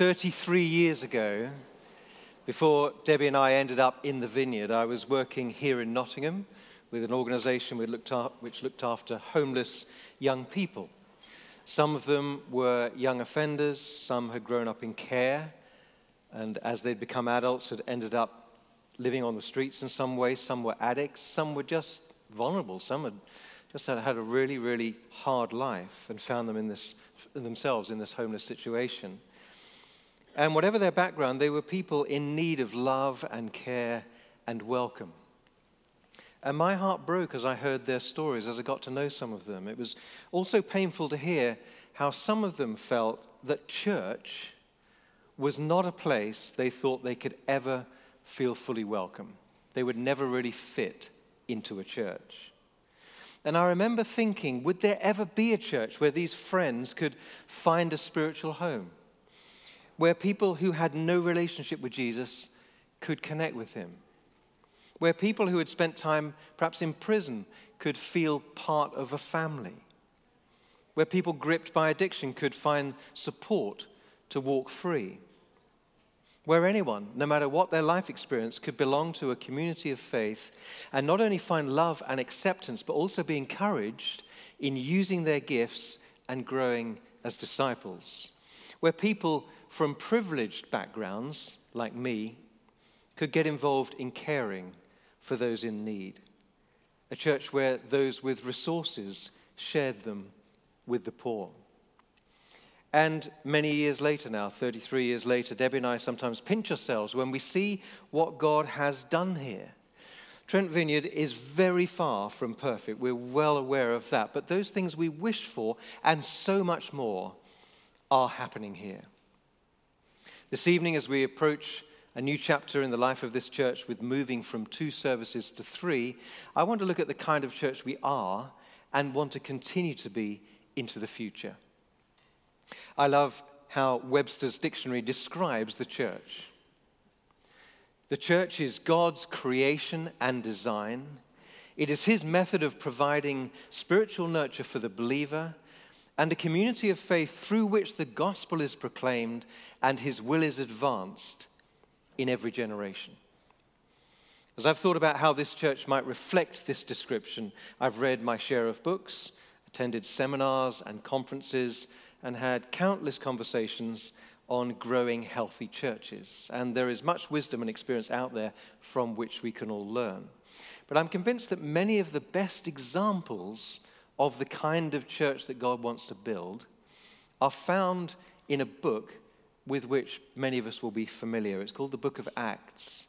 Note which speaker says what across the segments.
Speaker 1: 33 years ago, before Debbie and I ended up in the vineyard, I was working here in Nottingham with an organization which looked, after homeless young people. Some of them were young offenders, some had grown up in care, and as they'd become adults, had ended up living on the streets in some way. Some were addicts, some were just vulnerable, some had just had, had a really, really hard life and found them in this, themselves in this homeless situation. And whatever their background, they were people in need of love and care and welcome. And my heart broke as I heard their stories, as I got to know some of them. It was also painful to hear how some of them felt that church was not a place they thought they could ever feel fully welcome. They would never really fit into a church. And I remember thinking, would there ever be a church where these friends could find a spiritual home? Where people who had no relationship with Jesus could connect with him? where people who had spent time perhaps in prison could feel part of a family, where people gripped by addiction could find support to walk free, where anyone, no matter what their life experience, could belong to a community of faith and not only find love and acceptance, but also be encouraged in using their gifts and growing as disciples, where people from privileged backgrounds, like me, could get involved in caring for those in need. A church where those with resources shared them with the poor. And many years later now, 33 years later, Debbie and I sometimes pinch ourselves when we see what God has done here. Trent Vineyard is very far from perfect. We're well aware of that. But those things we wished for and so much more are happening here. This evening, as we approach a new chapter in the life of this church with moving from two services to three, I want to look at the kind of church we are and want to continue to be into the future. I love how Webster's dictionary describes the church. The church is God's creation and design. It is His method of providing spiritual nurture for the believer and a community of faith through which the gospel is proclaimed and His will is advanced in every generation. As I've thought about how this church might reflect this description, I've read my share of books, attended seminars and conferences, and had countless conversations on growing healthy churches. And there is much wisdom and experience out there from which we can all learn. But I'm convinced that many of the best examples of the kind of church that God wants to build are found in a book with which many of us will be familiar. It's called the Book of Acts.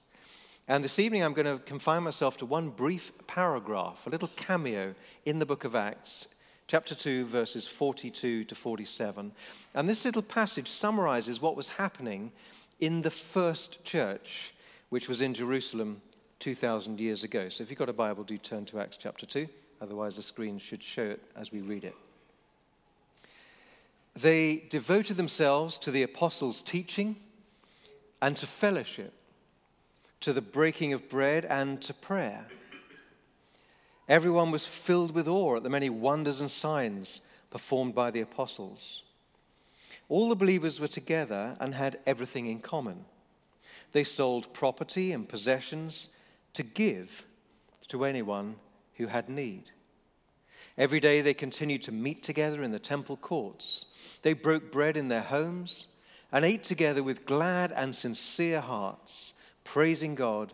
Speaker 1: And this evening, I'm going to confine myself to one brief paragraph, a little cameo in the book of Acts, chapter 2, verses 42 to 47. And this little passage summarizes what was happening in the first church, which was in Jerusalem 2,000 years ago. So if you've got a Bible, do turn to Acts chapter 2. Otherwise, the screen should show it as we read it. They devoted themselves to the apostles' teaching and to fellowship, to the breaking of bread and to prayer. Everyone was filled with awe at the many wonders and signs performed by the apostles. All the believers were together and had everything in common. They sold property and possessions to give to anyone who had need. Every day they continued to meet together in the temple courts. They broke bread in their homes and ate together with glad and sincere hearts, praising God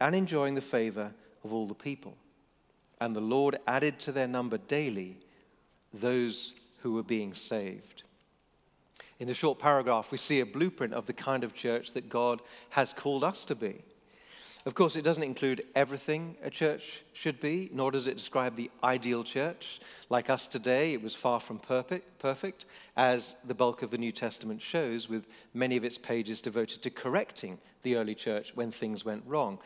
Speaker 1: and enjoying the favor of all the people. And the Lord added to their number daily those who were being saved. In the short paragraph, we see a blueprint of the kind of church that God has called us to be. Of course, it doesn't include everything a church should be, nor does it describe the ideal church. Like us today, it was far from perfect, as the bulk of the New Testament shows, with many of its pages devoted to correcting the early church when things went wrong.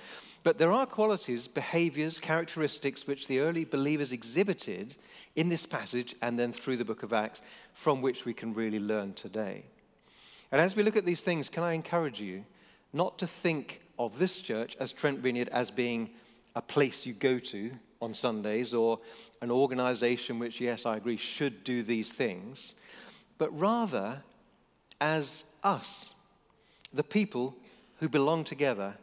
Speaker 1: But there are qualities, behaviors, characteristics which the early believers exhibited in this passage and then through the book of Acts from which we can really learn today. And as we look at these things, can I encourage you not to think of this church as Trent Vineyard as being a place you go to on Sundays or an organization which, yes, I agree, should do these things, but rather as us, the people who belong together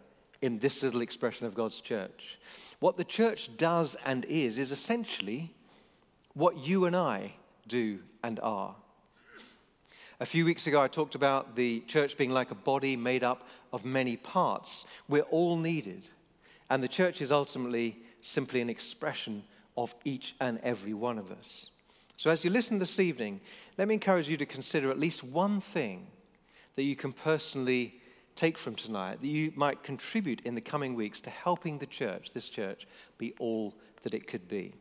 Speaker 1: in this little expression of God's church. What the church does and is, is essentially what you and I do and are. A few weeks ago, I talked about the church being like a body made up of many parts. We're all needed. And the church is ultimately simply an expression of each and every one of us. So, as you listen this evening, let me encourage you to consider at least one thing that you can personally take from tonight that you might contribute in the coming weeks to helping the church, this church, be all that it could be.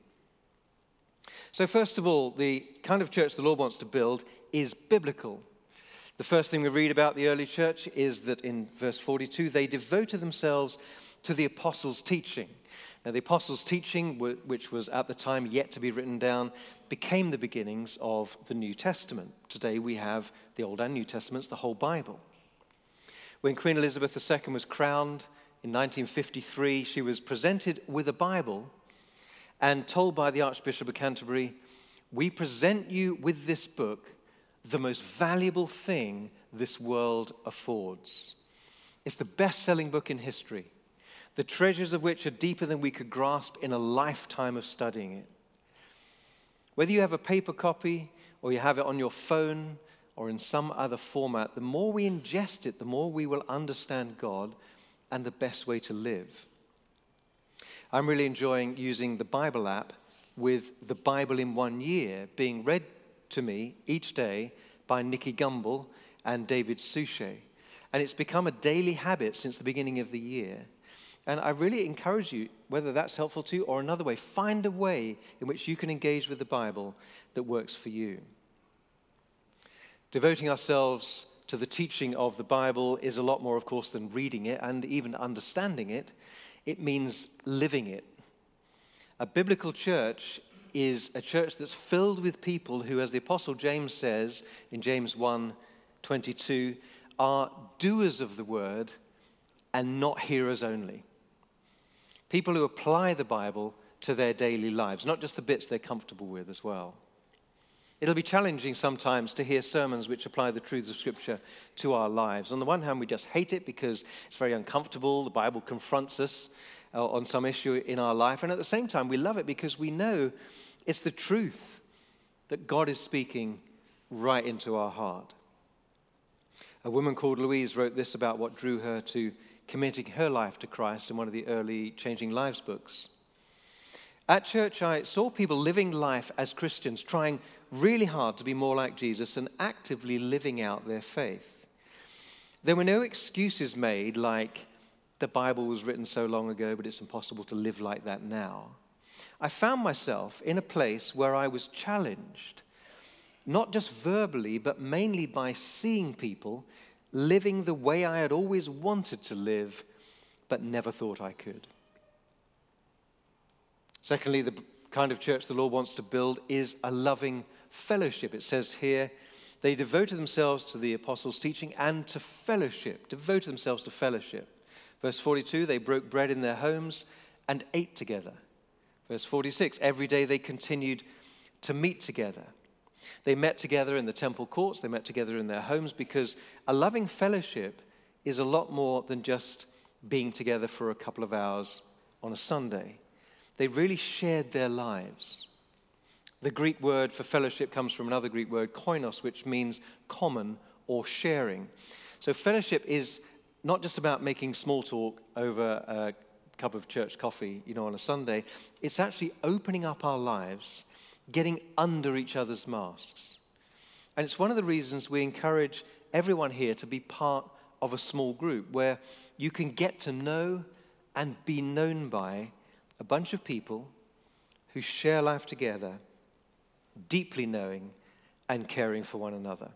Speaker 1: So, first of all, the kind of church the Lord wants to build is biblical. The first thing we read about the early church is that in verse 42, they devoted themselves to the apostles' teaching. Now, the apostles' teaching, which was at the time yet to be written down, became the beginnings of the New Testament. Today we have the Old and New Testaments, the whole Bible. When Queen Elizabeth II was crowned in 1953, she was presented with a Bible and told by the Archbishop of Canterbury, We present you with this book, the most valuable thing this world affords. It's the best selling book in history, the treasures of which are deeper than we could grasp in a lifetime of studying it. Whether you have a paper copy or you have it on your phone or in some other format, the more we ingest it, the more we will understand God and the best way to live. I'm really enjoying using the Bible app with the Bible in one year being read to me each day by Nicky Gumbel and David Suchet. And it's become a daily habit since the beginning of the year. And I really encourage you, whether that's helpful to you or another way, find a way in which you can engage with the Bible that works for you. Devoting ourselves to the teaching of the Bible is a lot more, of course, than reading it and even understanding it it means living it. A biblical church is a church that's filled with people who, as the Apostle James says in James 1 22, are doers of the word and not hearers only. People who apply the Bible to their daily lives, not just the bits they're comfortable with as well. It'll be challenging sometimes to hear sermons which apply the truths of Scripture to our lives. On the one hand, we just hate it because it's very uncomfortable. The Bible confronts us uh, on some issue in our life. And at the same time, we love it because we know it's the truth that God is speaking right into our heart. A woman called Louise wrote this about what drew her to committing her life to Christ in one of the early Changing Lives books. At church, I saw people living life as Christians, trying really hard to be more like Jesus and actively living out their faith. There were no excuses made like, the Bible was written so long ago, but it's impossible to live like that now. I found myself in a place where I was challenged, not just verbally, but mainly by seeing people living the way I had always wanted to live, but never thought I could. Secondly, the kind of church the Lord wants to build is a loving fellowship. It says here, they devoted themselves to the apostles' teaching and to fellowship, devoted themselves to fellowship. Verse 42, they broke bread in their homes and ate together. Verse 46, every day they continued to meet together. They met together in the temple courts, they met together in their homes because a loving fellowship is a lot more than just being together for a couple of hours on a Sunday. They really shared their lives. The Greek word for fellowship comes from another Greek word, koinos, which means common or sharing. So, fellowship is not just about making small talk over a cup of church coffee, you know, on a Sunday. It's actually opening up our lives, getting under each other's masks. And it's one of the reasons we encourage everyone here to be part of a small group where you can get to know and be known by a bunch of people who share life together deeply knowing and caring for one another.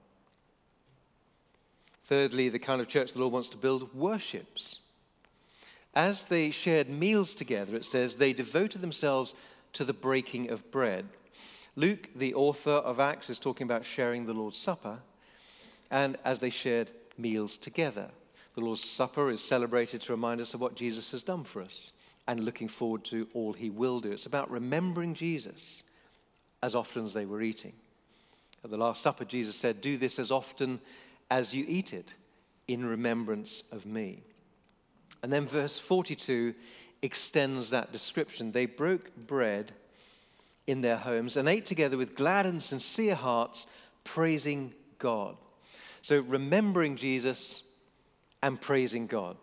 Speaker 1: Thirdly, the kind of church the Lord wants to build worships. As they shared meals together, it says they devoted themselves to the breaking of bread. Luke, the author of Acts, is talking about sharing the Lord's Supper, and as they shared meals together. The Lord's Supper is celebrated to remind us of what Jesus has done for us and looking forward to all he will do. It's about remembering Jesus as often as they were eating. At the Last Supper, Jesus said, Do this as often as you eat it in remembrance of me. And then verse 42 extends that description. They broke bread in their homes and ate together with glad and sincere hearts, praising God. So, remembering Jesus and praising God.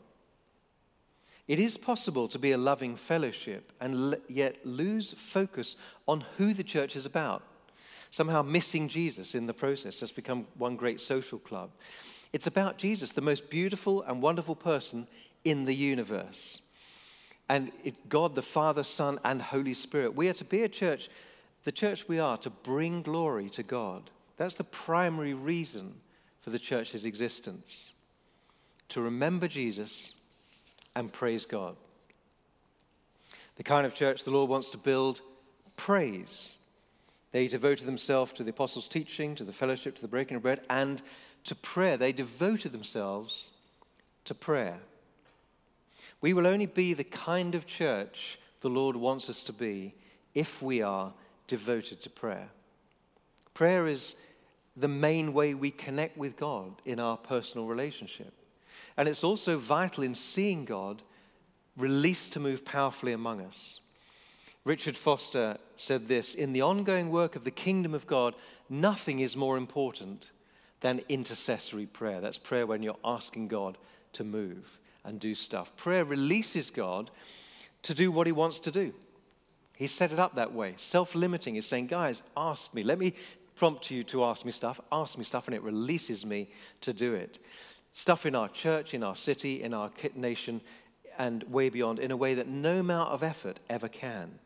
Speaker 1: It is possible to be a loving fellowship and yet lose focus on who the church is about. Somehow missing Jesus in the process, just become one great social club. It's about Jesus, the most beautiful and wonderful person in the universe. And it, God, the Father, Son, and Holy Spirit. We are to be a church, the church we are, to bring glory to God. That's the primary reason for the church's existence to remember Jesus and praise God. The kind of church the Lord wants to build, praise. They devoted themselves to the apostles' teaching, to the fellowship, to the breaking of bread, and to prayer. They devoted themselves to prayer. We will only be the kind of church the Lord wants us to be if we are devoted to prayer. Prayer is the main way we connect with God in our personal relationship. And it's also vital in seeing God released to move powerfully among us. Richard Foster said this In the ongoing work of the kingdom of God, nothing is more important than intercessory prayer. That's prayer when you're asking God to move and do stuff. Prayer releases God to do what he wants to do. He set it up that way. Self limiting is saying, guys, ask me. Let me prompt you to ask me stuff. Ask me stuff, and it releases me to do it. Stuff in our church, in our city, in our nation, and way beyond, in a way that no amount of effort ever can.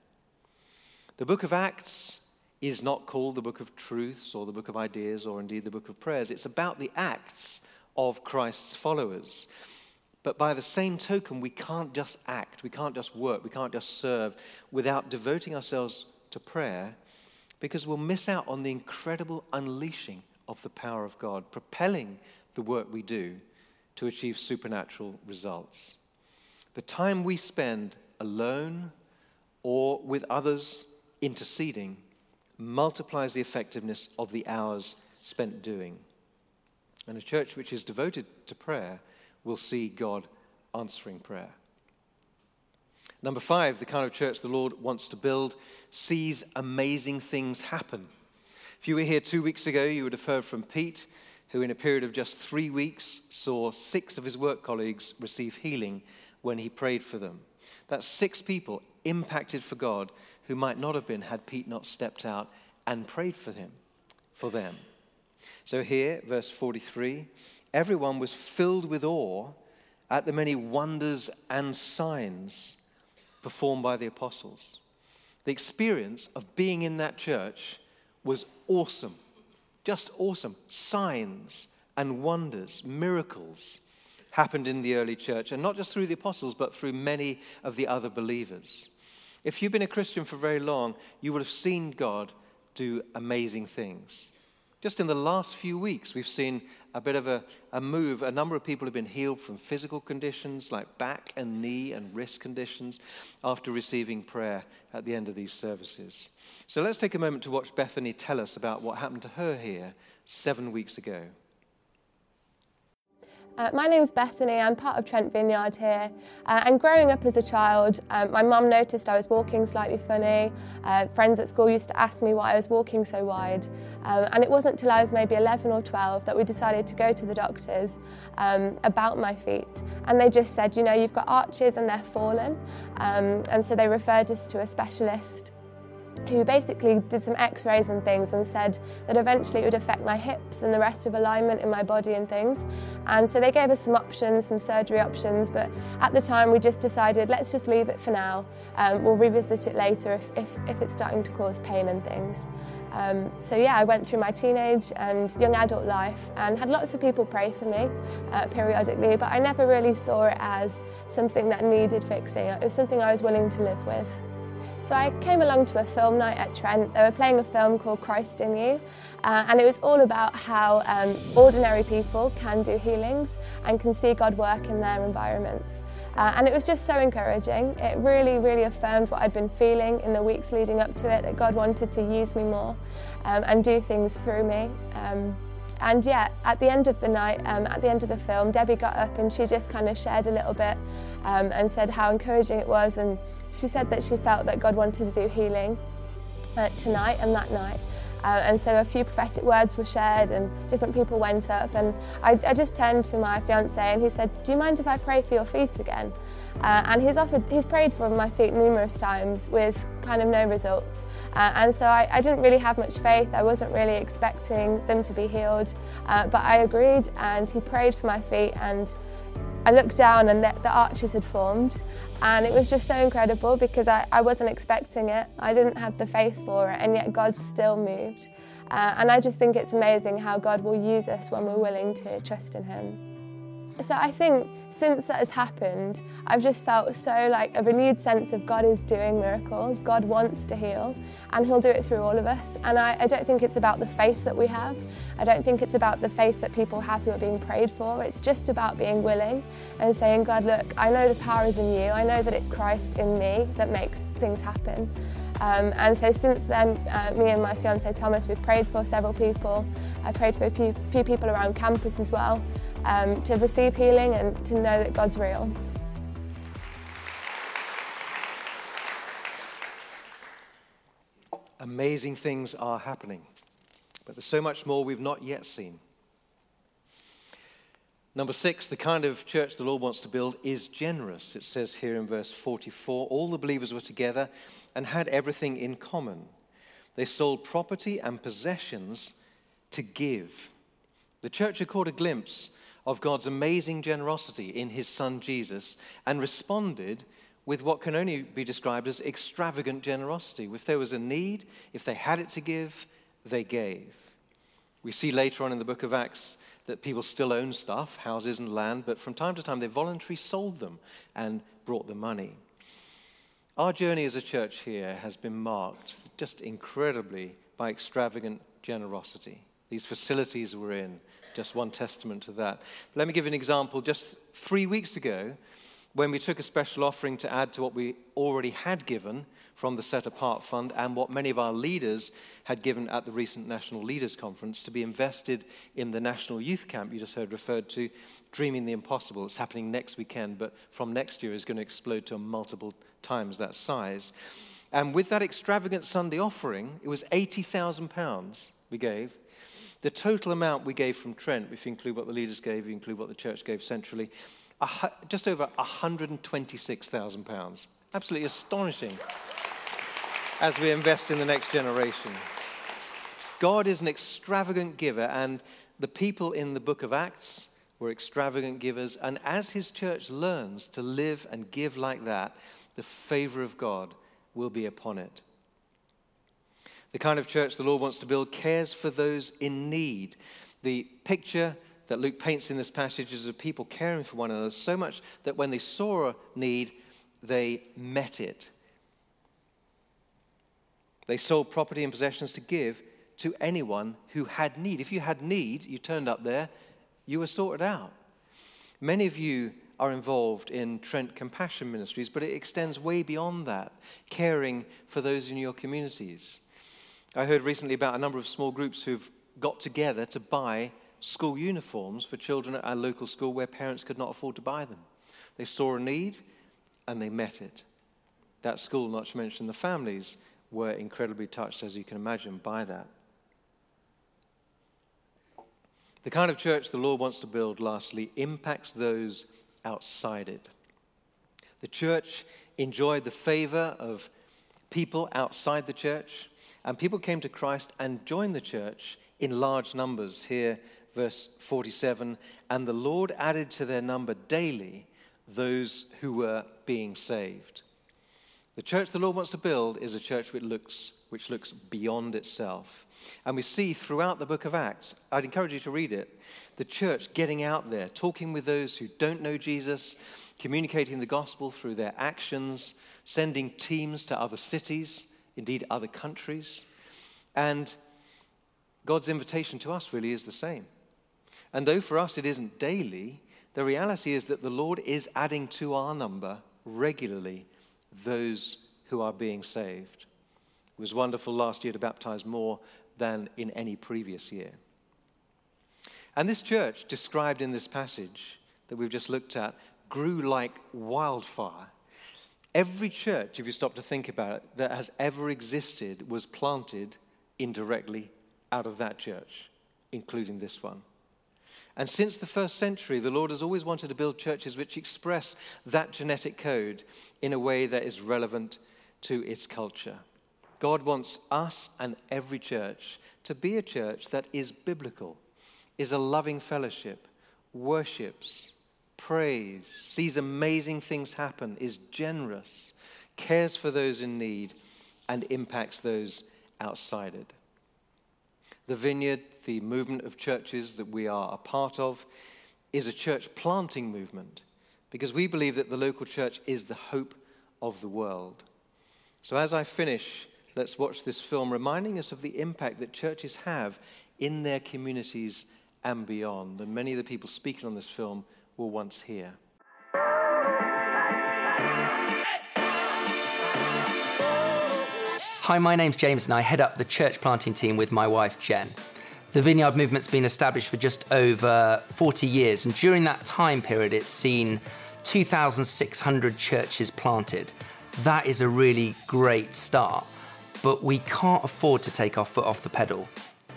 Speaker 1: The book of Acts is not called the book of truths or the book of ideas or indeed the book of prayers. It's about the acts of Christ's followers. But by the same token, we can't just act, we can't just work, we can't just serve without devoting ourselves to prayer because we'll miss out on the incredible unleashing of the power of God, propelling the work we do to achieve supernatural results. The time we spend alone or with others interceding multiplies the effectiveness of the hours spent doing. And a church which is devoted to prayer will see God answering prayer. Number five, the kind of church the Lord wants to build sees amazing things happen. If you were here two weeks ago, you would have heard from Pete, who, in a period of just three weeks, saw six of his work colleagues receive healing when he prayed for them. That's six people impacted for God who might not have been had Pete not stepped out and prayed for him, for them. So here, verse 43, everyone was filled with awe at the many wonders and signs performed by the apostles. The experience of being in that church was awesome, just awesome. Signs and wonders, miracles happened in the early church, and not just through the apostles, but through many of the other believers. If you've been a Christian for very long, you will have seen God do amazing things. Just in the last few weeks, we've seen a bit of a, a, move. A number of people have been healed from physical conditions like back and knee and wrist conditions after receiving prayer at the end of these services. So let's take a moment to watch Bethany tell us about what happened to her here seven weeks ago.
Speaker 2: Uh, my name's Bethany, I'm part of Trent Vineyard here. Uh, and growing up as a child, um, my mum noticed I was walking slightly funny. Uh, friends at school used to ask me why I was walking so wide. Um, and it wasn't until I was maybe 11 or 12 that we decided to go to the doctors um, about my feet. And they just said, you know, you've got arches and they're fallen. Um, and so they referred us to a specialist who basically did some x-rays and things and said that eventually it would affect my hips and the rest of alignment in my body and things. And so they gave us some options, some surgery options, but at the time we just decided let's just leave it for now. Um, we'll revisit it later if, if, if it's starting to cause pain and things. Um, so yeah, I went through my teenage and young adult life and had lots of people pray for me uh, periodically, but I never really saw it as something that needed fixing. It was something I was willing to live with. So I came along to a film night at Trent. They were playing a film called Christ in You, uh, and it was all about how um, ordinary people can do healings and can see God work in their environments. Uh, and it was just so encouraging. It really, really affirmed what I'd been feeling in the weeks leading up to it that God wanted to use me more um, and do things through me. Um, And yet, at the end of the night, um, at the end of the film, Debbie got up and she just kind of shared a little bit um, and said how encouraging it was. And she said that she felt that God wanted to do healing uh, tonight and that night. Uh, and so a few prophetic words were shared and different people went up. And I, I, just turned to my fiance and he said, Do you mind if I pray for your feet again? Uh, and he's offered, he's prayed for my feet numerous times with kind of no results. Uh, and so I, I, didn't really have much faith. I wasn't really expecting them to be healed. Uh, but I agreed and he prayed for my feet and I looked down and the, the arches had formed. And it was just so incredible because I, I wasn't expecting it. I didn't have the faith for it, and yet God still moved. Uh, and I just think it's amazing how God will use us when we're willing to trust in Him. So I think since that has happened, I've just felt so like a renewed sense of God is doing miracles. God wants to heal, and He'll do it through all of us. And I, I, don't think it's about the faith that we have. I don't think it's about the faith that people have who are being prayed for. It's just about being willing and saying, God, look, I know the power is in you. I know that it's Christ in me that makes things happen. Um, and so since then, uh, me and my fiance Thomas, we've prayed for several people. I prayed for a few, few people around campus as well um, to receive healing and to know that God's real.
Speaker 1: Amazing things are happening, but there's so much more we've not yet seen. Number six, the kind of church the Lord wants to build is generous. It says here in verse 44 all the believers were together and had everything in common. They sold property and possessions to give. The church had caught a glimpse of God's amazing generosity in his son Jesus and responded with what can only be described as extravagant generosity. If there was a need, if they had it to give, they gave. We see later on in the book of Acts that people still own stuff, houses and land, but from time to time they voluntarily sold them and brought the money. Our journey as a church here has been marked just incredibly by extravagant generosity. These facilities we're in, just one testament to that. Let me give you an example. Just three weeks ago, when we took a special offering to add to what we already had given from the Set Apart Fund and what many of our leaders had given at the recent National Leaders Conference to be invested in the National Youth Camp you just heard referred to, Dreaming the Impossible. It's happening next weekend, but from next year is going to explode to multiple times that size. And with that extravagant Sunday offering, it was £80,000 we gave the total amount we gave from Trent, if you include what the leaders gave, you include what the church gave centrally, just over £126,000. Absolutely astonishing as we invest in the next generation. God is an extravagant giver, and the people in the book of Acts were extravagant givers. And as his church learns to live and give like that, the favor of God will be upon it. The kind of church the Lord wants to build cares for those in need. The picture that Luke paints in this passage is of people caring for one another so much that when they saw a need, they met it. They sold property and possessions to give to anyone who had need. If you had need, you turned up there, you were sorted out. Many of you are involved in Trent Compassion Ministries, but it extends way beyond that, caring for those in your communities. I heard recently about a number of small groups who've got together to buy school uniforms for children at our local school where parents could not afford to buy them. They saw a need and they met it. That school, not to mention the families, were incredibly touched, as you can imagine, by that. The kind of church the Lord wants to build, lastly, impacts those outside it. The church enjoyed the favor of people outside the church. And people came to Christ and joined the church in large numbers. Here, verse 47 And the Lord added to their number daily those who were being saved. The church the Lord wants to build is a church which looks, which looks beyond itself. And we see throughout the book of Acts, I'd encourage you to read it, the church getting out there, talking with those who don't know Jesus, communicating the gospel through their actions, sending teams to other cities, indeed other countries. And God's invitation to us really is the same. And though for us it isn't daily, the reality is that the Lord is adding to our number regularly those who are being saved. It was wonderful last year to baptize more than in any previous year. And this church, described in this passage that we've just looked at, grew like wildfire. Every church, if you stop to think about it, that has ever existed was planted indirectly out of that church, including this one. And since the first century, the Lord has always wanted to build churches which express that genetic code in a way that is relevant to its culture. God wants us and every church to be a church that is biblical, is a loving fellowship, worships, prays, sees amazing things happen, is generous, cares for those in need, and impacts those outside it. The Vineyard, the movement of churches that we are a part of, is a church planting movement because we believe that the local church is the hope of the world. So, as I finish, let's watch this film reminding us of the impact that churches have in their communities and beyond. And many of the people speaking on this film were once here.
Speaker 3: Hi, my name's James and I head up the church planting team with my wife Jen. The Vineyard movement's been established for just over 40 years, and during that time period, it's seen 2,600 churches planted. That is a really great start, but we can't afford to take our foot off the pedal.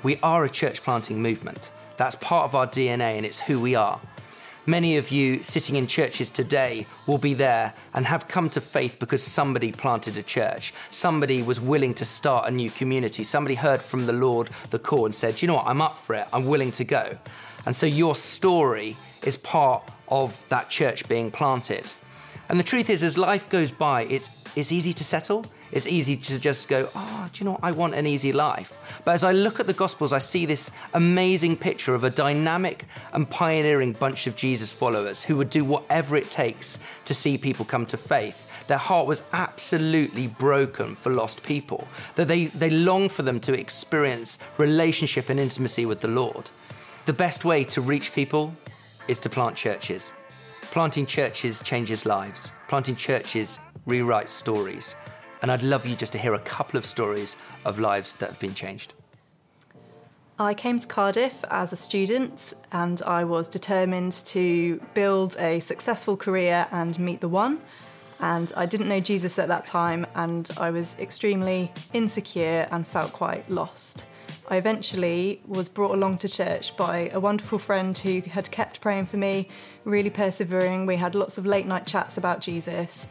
Speaker 3: We are a church planting movement. That's part of our DNA and it's who we are. Many of you sitting in churches today will be there and have come to faith because somebody planted a church. Somebody was willing to start a new community. Somebody heard from the Lord the call and said, you know what, I'm up for it. I'm willing to go. And so your story is part of that church being planted. And the truth is, as life goes by, it's, it's easy to settle. It's easy to just go, oh, do you know what? I want an easy life. But as I look at the Gospels, I see this amazing picture of a dynamic and pioneering bunch of Jesus followers who would do whatever it takes to see people come to faith. Their heart was absolutely broken for lost people, that they, they long for them to experience relationship and intimacy with the Lord. The best way to reach people is to plant churches. Planting churches changes lives. Planting churches rewrites stories. And I'd love you just to hear a couple of stories of lives that have been changed.
Speaker 4: I came to Cardiff as a student and I was determined to build a successful career and meet the one. And I didn't know Jesus at that time and I was extremely insecure and felt quite lost. I eventually was brought along to church by a wonderful friend who had kept praying for me, really persevering. We had lots of late night chats about Jesus.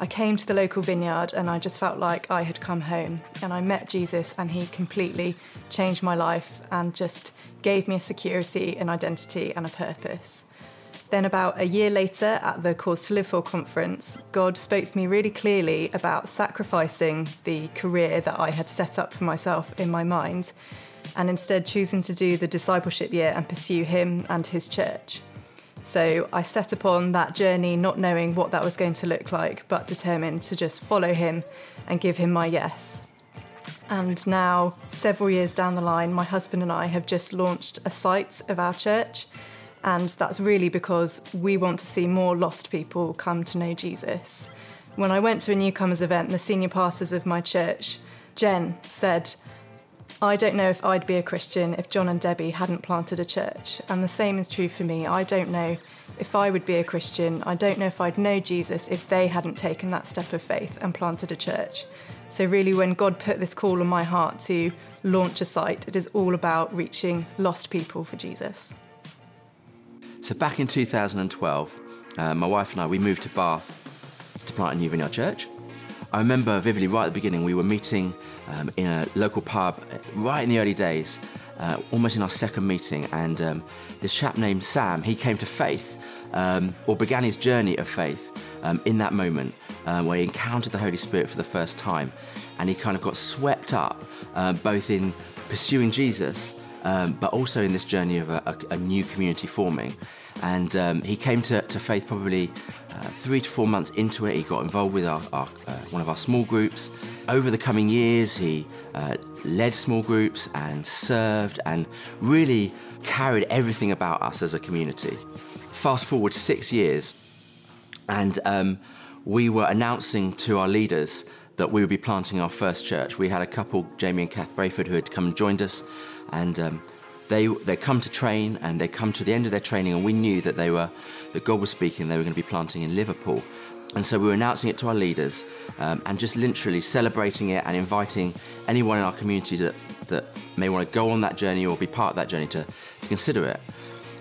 Speaker 4: I came to the local vineyard and I just felt like I had come home. And I met Jesus, and he completely changed my life and just gave me a security, an identity, and a purpose. Then, about a year later, at the Cause to Live For conference, God spoke to me really clearly about sacrificing the career that I had set up for myself in my mind and instead choosing to do the discipleship year and pursue Him and His church. So I set upon that journey not knowing what that was going to look like, but determined to just follow him and give him my yes. And now, several years down the line, my husband and I have just launched a site of our church. And that's really because we want to see more lost people come to know Jesus. When I went to a newcomers event, the senior pastors of my church, Jen, said, I don't know if I'd be a Christian if John and Debbie hadn't planted a church. And the same is true for me. I don't know if I would be a Christian. I don't know if I'd know Jesus if they hadn't taken that step of faith and planted a church. So, really, when God put this call on my heart to launch a site, it is all about reaching lost people for Jesus.
Speaker 5: So, back in 2012, uh, my wife and I, we moved to Bath to plant a new vineyard church. I remember vividly right at the beginning, we were meeting um, in a local pub right in the early days, uh, almost in our second meeting. And um, this chap named Sam, he came to faith um, or began his journey of faith um, in that moment um, where he encountered the Holy Spirit for the first time. And he kind of got swept up uh, both in pursuing Jesus. Um, but also in this journey of a, a, a new community forming. And um, he came to, to faith probably uh, three to four months into it. He got involved with our, our uh, one of our small groups, over the coming years, he uh, led small groups and served and really carried everything about us as a community. Fast forward six years, and um, we were announcing to our leaders that we would be planting our first church. We had a couple, Jamie and Kath Brayford, who had come and joined us, and um, they they come to train and they come to the end of their training, and we knew that they were that God was speaking. They were going to be planting in Liverpool, and so we were announcing it to our leaders um, and just literally celebrating it and inviting anyone in our community that that may want to go on that journey or be part of that journey to, to consider it.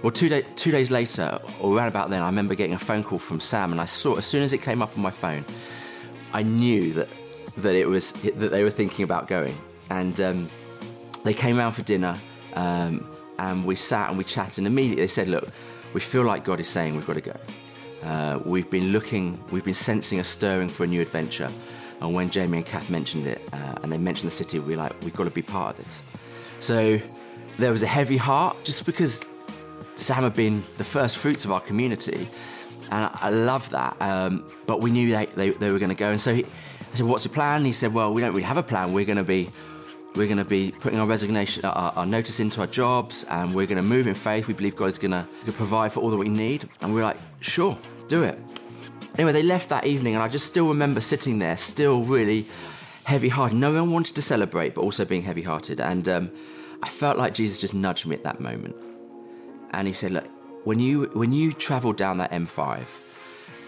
Speaker 5: Well, two, day, two days later, or around about then, I remember getting a phone call from Sam, and I saw as soon as it came up on my phone, I knew that that it was that they were thinking about going, and um, they came around for dinner, um, and we sat and we chatted, and immediately they said, "Look, we feel like God is saying we've got to go. Uh, we've been looking, we've been sensing a stirring for a new adventure." And when Jamie and Kath mentioned it, uh, and they mentioned the city, we were like, we've got to be part of this. So there was a heavy heart, just because Sam had been the first fruits of our community, and I love that. Um, but we knew they, they, they were going to go, and so he, I said, "What's your plan?" he said, "Well, we don't really have a plan. We're going to be we're going to be putting our resignation, our, our, notice into our jobs, and we're going to move in faith. We believe God's going to provide for all that we need." And we we're like, "Sure, do it." Anyway, they left that evening, and I just still remember sitting there, still really heavy-hearted. No one wanted to celebrate, but also being heavy-hearted, and um, I felt like Jesus just nudged me at that moment, and he said, "Look, when you when you travel down that M5."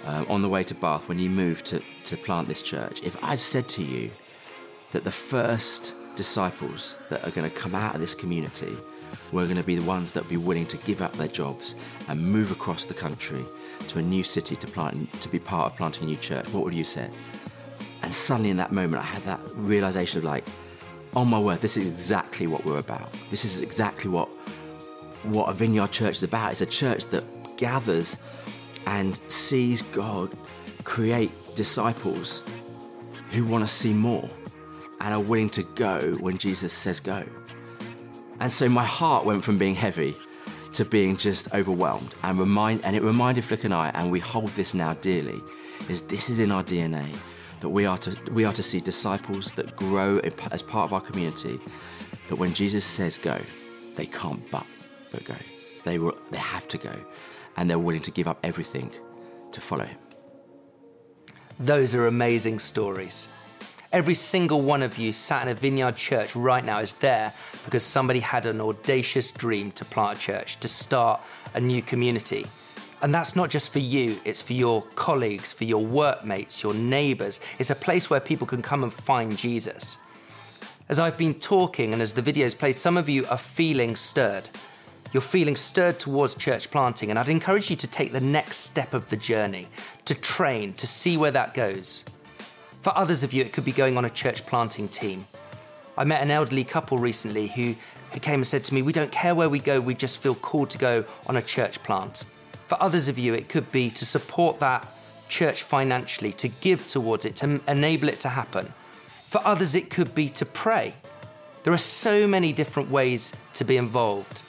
Speaker 5: uh, on the way to Bath when you moved to, to plant this church, if I said to you that the first disciples that are going to come out of this community we're going to be the ones that would be willing to give up their jobs and move across the country to a new city to plant to be part of planting a new church, what would you say? And suddenly in that moment I had that realization of like, oh my word, this is exactly what we're about. This is exactly what what a vineyard church is about. It's a church that gathers and sees God create disciples who want to see more and are willing to go when Jesus says go. And so my heart went from being heavy to being just overwhelmed and remind and it reminded Flick and I, and we hold this now dearly, is this is in our DNA that we are to we are to see disciples that grow as part of our community. That when Jesus says go, they can't but but go. They will they have to go and they're willing to give up everything to follow him.
Speaker 3: Those are amazing stories. Every single one of you sat in a vineyard church right now is there because somebody had an audacious dream to plant a church, to start a new community. And that's not just for you, it's for your colleagues, for your workmates, your neighbors. It's a place where people can come and find Jesus. As I've been talking and as the videos played, some of you are feeling stirred you're feeling stirred towards church planting, and I'd encourage you to take the next step of the journey, to train, to see where that goes. For others of you, it could be going on a church planting team. I met an elderly couple recently who, who came and said to me, We don't care where we go, we just feel called to go on a church plant. For others of you, it could be to support that church financially, to give towards it, to enable it to happen. For others, it could be to pray. There are so many different ways to be involved.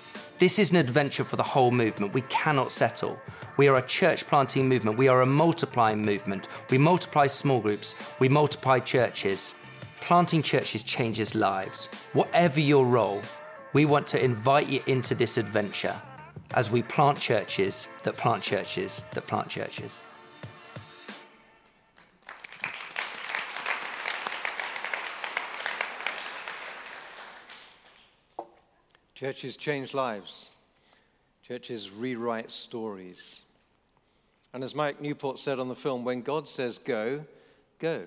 Speaker 3: This is an adventure for the whole movement. We cannot settle. We are a church planting movement. We are a multiplying movement. We multiply small groups. We multiply churches. Planting churches changes lives. Whatever your role, we want to invite you into this adventure as we plant churches that plant churches that plant churches.
Speaker 1: Churches change lives. Churches rewrite stories. And as Mike Newport said on the film, when God says go, go.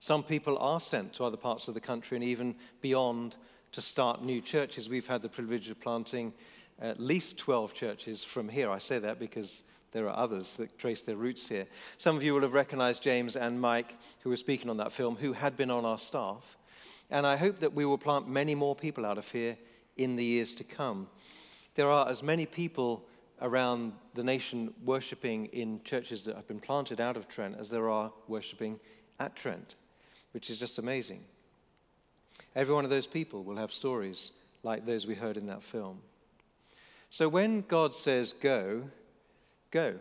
Speaker 1: Some people are sent to other parts of the country and even beyond to start new churches. We've had the privilege of planting at least 12 churches from here. I say that because there are others that trace their roots here. Some of you will have recognized James and Mike, who were speaking on that film, who had been on our staff. And I hope that we will plant many more people out of here in the years to come. There are as many people around the nation worshipping in churches that have been planted out of Trent as there are worshipping at Trent, which is just amazing. Every one of those people will have stories like those we heard in that film. So when God says go, go.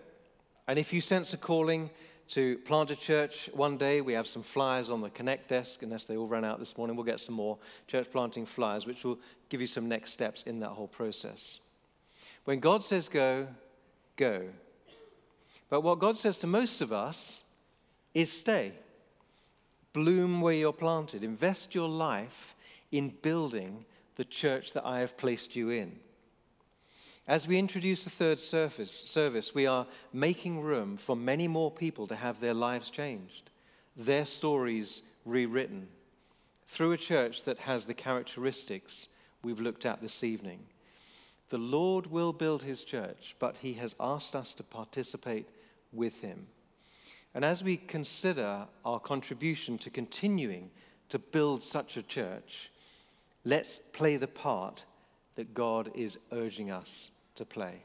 Speaker 1: And if you sense a calling to plant a church one day. We have some flyers on the Connect desk, unless they all ran out this morning. We'll get some more church planting flyers, which will give you some next steps in that whole process. When God says go, go. But what God says to most of us is stay. Bloom where you're planted. Invest your life in building the church that I have placed you in. As we introduce the third service, service, we are making room for many more people to have their lives changed, their stories rewritten, through a church that has the characteristics we've looked at this evening. The Lord will build his church, but he has asked us to participate with him. And as we consider our contribution to continuing to build such a church, let's play the part that God is urging us to play.